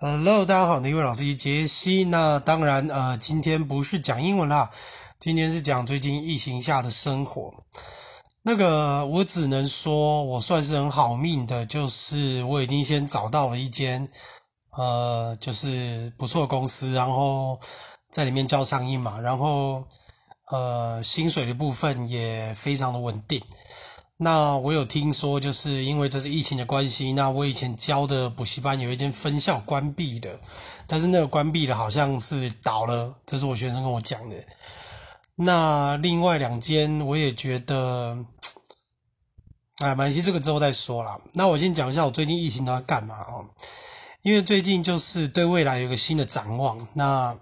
Hello，大家好，那位老师是杰西。那当然，呃，今天不是讲英文啦，今天是讲最近疫情下的生活。那个，我只能说，我算是很好命的，就是我已经先找到了一间，呃，就是不错公司，然后在里面教商英嘛，然后，呃，薪水的部分也非常的稳定。那我有听说，就是因为这是疫情的关系，那我以前教的补习班有一间分校关闭的，但是那个关闭的好像是倒了，这是我学生跟我讲的。那另外两间我也觉得，哎，蛮希这个之后再说啦。那我先讲一下我最近疫情都在干嘛哦，因为最近就是对未来有一个新的展望，那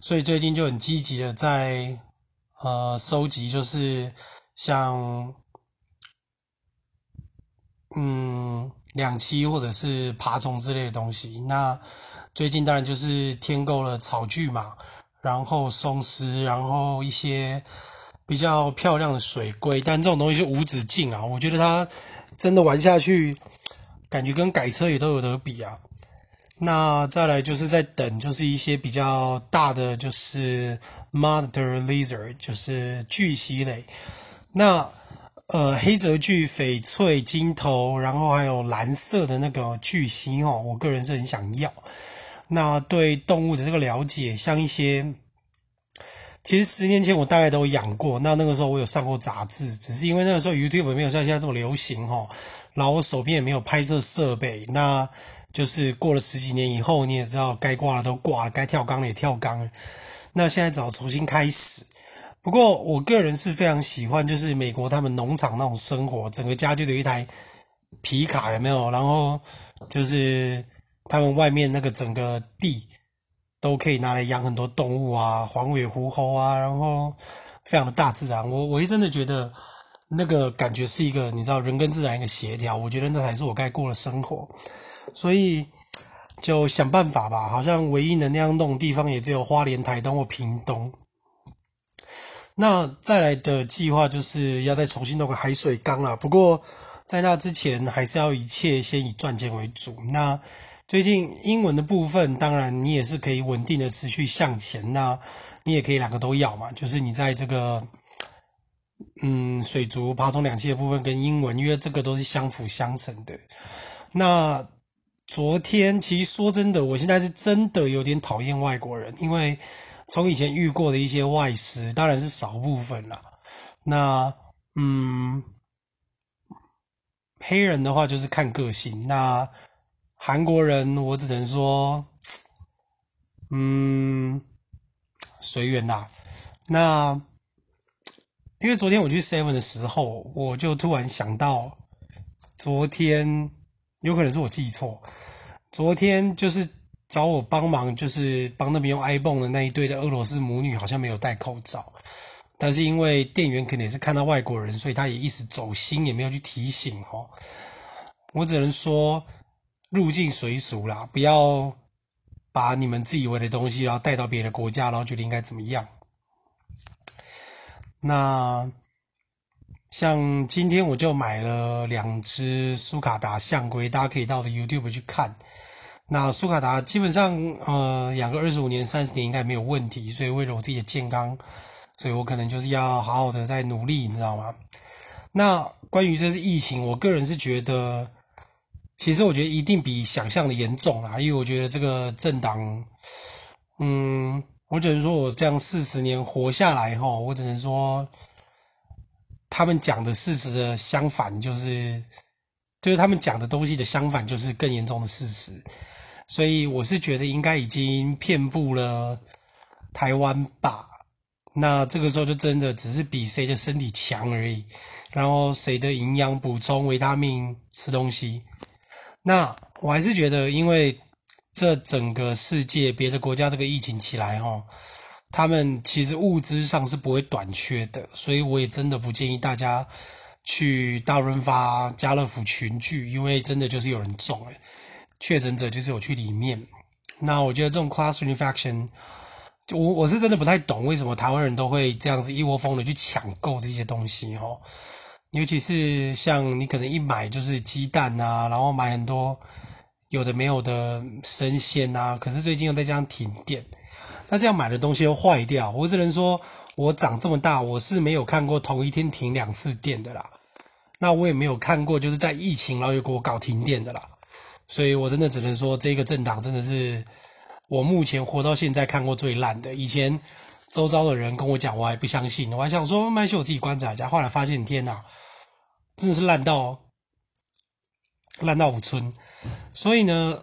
所以最近就很积极的在呃收集，就是。像，嗯，两栖或者是爬虫之类的东西。那最近当然就是添购了草具嘛，然后松狮，然后一些比较漂亮的水龟。但这种东西就无止境啊！我觉得它真的玩下去，感觉跟改车也都有得比啊。那再来就是在等，就是一些比较大的，就是 monitor lizard，就是巨蜥类。那呃，黑泽巨、翡翠、金头，然后还有蓝色的那个巨星哦，我个人是很想要。那对动物的这个了解，像一些，其实十年前我大概都养过。那那个时候我有上过杂志，只是因为那个时候 YouTube 没有像现在这么流行哈，然后我手边也没有拍摄设备。那就是过了十几年以后，你也知道，该挂的都挂了，该跳缸的也跳缸了。那现在只好重新开始。不过，我个人是非常喜欢，就是美国他们农场那种生活，整个家就有一台皮卡，有没有？然后就是他们外面那个整个地都可以拿来养很多动物啊，黄尾狐猴啊，然后非常的大自然。我我一真的觉得那个感觉是一个，你知道，人跟自然一个协调。我觉得那才是我该过的生活，所以就想办法吧。好像唯一能那样弄的地方，也只有花莲、台东或屏东。那再来的计划就是要再重新弄个海水缸啦。不过在那之前，还是要一切先以赚钱为主。那最近英文的部分，当然你也是可以稳定的持续向前。那你也可以两个都要嘛，就是你在这个嗯水族、爬虫、两栖的部分跟英文，因为这个都是相辅相成的。那昨天其实说真的，我现在是真的有点讨厌外国人，因为。从以前遇过的一些外师，当然是少部分啦。那嗯，黑人的话就是看个性。那韩国人，我只能说，嗯，随缘啦。那因为昨天我去 Seven 的时候，我就突然想到，昨天有可能是我记错，昨天就是。找我帮忙，就是帮那边用 iPhone 的那一对的俄罗斯母女，好像没有戴口罩。但是因为店员肯定是看到外国人，所以他也一时走心，也没有去提醒哦。我只能说入境随俗啦，不要把你们自以为的东西，然后带到别的国家，然后觉得应该怎么样。那像今天我就买了两只苏卡达象龟，大家可以到的 YouTube 去看。那苏卡达基本上，呃，养个二十五年、三十年应该没有问题。所以为了我自己的健康，所以我可能就是要好好的在努力，你知道吗？那关于这次疫情，我个人是觉得，其实我觉得一定比想象的严重啦。因为我觉得这个政党，嗯，我只能说我这样四十年活下来后，我只能说，他们讲的事实的相反，就是，就是他们讲的东西的相反，就是更严重的事实。所以我是觉得应该已经遍布了台湾吧。那这个时候就真的只是比谁的身体强而已，然后谁的营养补充、维他命吃东西。那我还是觉得，因为这整个世界别的国家这个疫情起来哦，他们其实物资上是不会短缺的，所以我也真的不建议大家去大润发、家乐福群聚，因为真的就是有人中了。确诊者就是我去里面，那我觉得这种 cluster infection，我我是真的不太懂为什么台湾人都会这样子一窝蜂的去抢购这些东西齁，尤其是像你可能一买就是鸡蛋啊，然后买很多有的没有的生鲜啊。可是最近又在这样停电，那这样买的东西又坏掉。我只能说，我长这么大，我是没有看过同一天停两次电的啦。那我也没有看过就是在疫情然后又给我搞停电的啦。所以我真的只能说，这个政党真的是我目前活到现在看过最烂的。以前周遭的人跟我讲，我还不相信，我还想说，没关系，我自己观察一下。后来发现，天哪，真的是烂到烂到五村。所以呢，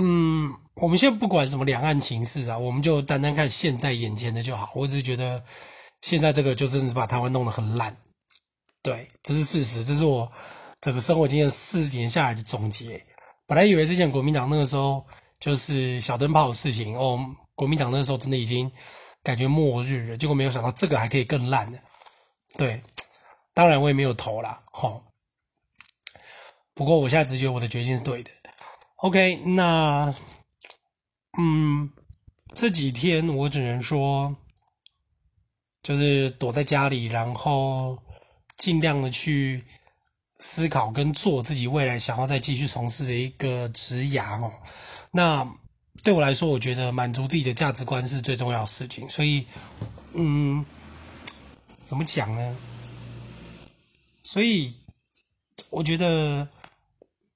嗯，我们现在不管什么两岸情势啊，我们就单单看现在眼前的就好。我只是觉得现在这个就真的是把台湾弄得很烂。对，这是事实，这是我整个生活经验四十几年下来的总结。本来以为之前国民党那个时候就是小灯泡的事情哦，国民党那个时候真的已经感觉末日了，结果没有想到这个还可以更烂的。对，当然我也没有投啦，齁。不过我现在只觉得我的决定是对的。OK，那嗯，这几天我只能说，就是躲在家里，然后尽量的去。思考跟做自己未来想要再继续从事的一个职涯哦，那对我来说，我觉得满足自己的价值观是最重要的事情。所以，嗯，怎么讲呢？所以，我觉得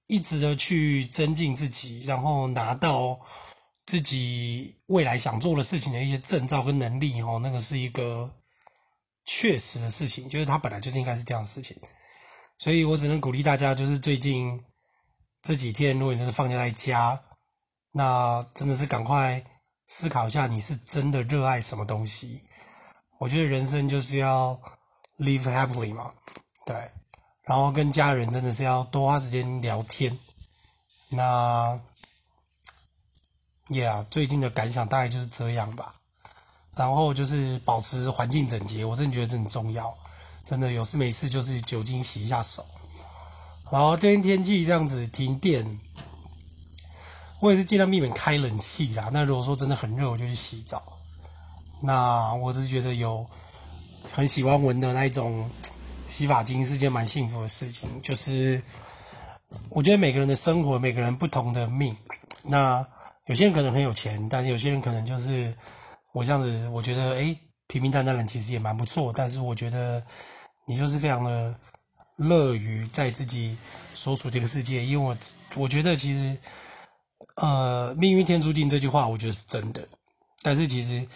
一直的去增进自己，然后拿到自己未来想做的事情的一些证照跟能力哦，那个是一个确实的事情，就是它本来就是应该是这样的事情。所以我只能鼓励大家，就是最近这几天，如果你真的放假在家，那真的是赶快思考一下，你是真的热爱什么东西。我觉得人生就是要 live happily 嘛，对。然后跟家人真的是要多花时间聊天。那，yeah，最近的感想大概就是这样吧。然后就是保持环境整洁，我真的觉得这很重要。真的有事没事就是酒精洗一下手，然后今天天气这样子停电，我也是尽量避免开冷气啦。那如果说真的很热，我就去洗澡。那我只是觉得有很喜欢闻的那一种洗发精是件蛮幸福的事情。就是我觉得每个人的生活，每个人不同的命。那有些人可能很有钱，但是有些人可能就是我这样子，我觉得诶平平淡淡的人其实也蛮不错，但是我觉得你就是非常的乐于在自己所处这个世界，因为我我觉得其实，呃，命运天注定这句话，我觉得是真的。但是其实，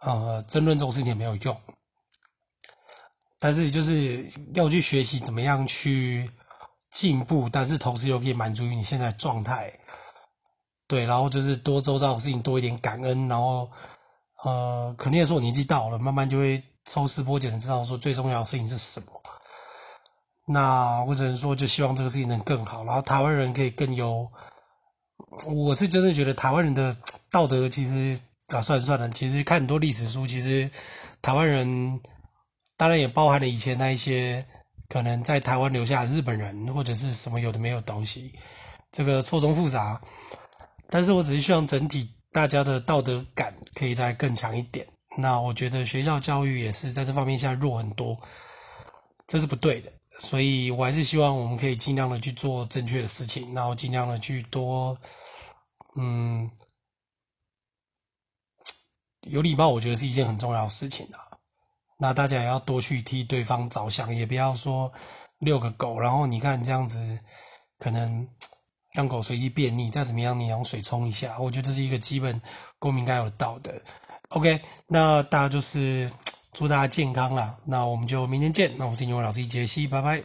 呃，争论这种事情也没有用。但是就是要去学习怎么样去进步，但是同时又可以满足于你现在状态。对，然后就是多周遭的事情多一点感恩，然后。呃，肯定也是我年纪到了，慢慢就会抽丝剥茧的知道说最重要的事情是什么。那我只能说，就希望这个事情能更好，然后台湾人可以更有。我是真的觉得台湾人的道德其实啊，算了算了，其实看很多历史书，其实台湾人当然也包含了以前那一些可能在台湾留下日本人或者是什么有的没有东西，这个错综复杂。但是我只是希望整体。大家的道德感可以再更强一点。那我觉得学校教育也是在这方面现在弱很多，这是不对的。所以我还是希望我们可以尽量的去做正确的事情，然后尽量的去多，嗯，有礼貌，我觉得是一件很重要的事情啊。那大家也要多去替对方着想，也不要说遛个狗，然后你看这样子，可能。让狗随地便溺，再怎么样你用水冲一下，我觉得这是一个基本公民该有的道德。OK，那大家就是 祝大家健康啦，那我们就明天见。那我是英文老师杰西，拜拜。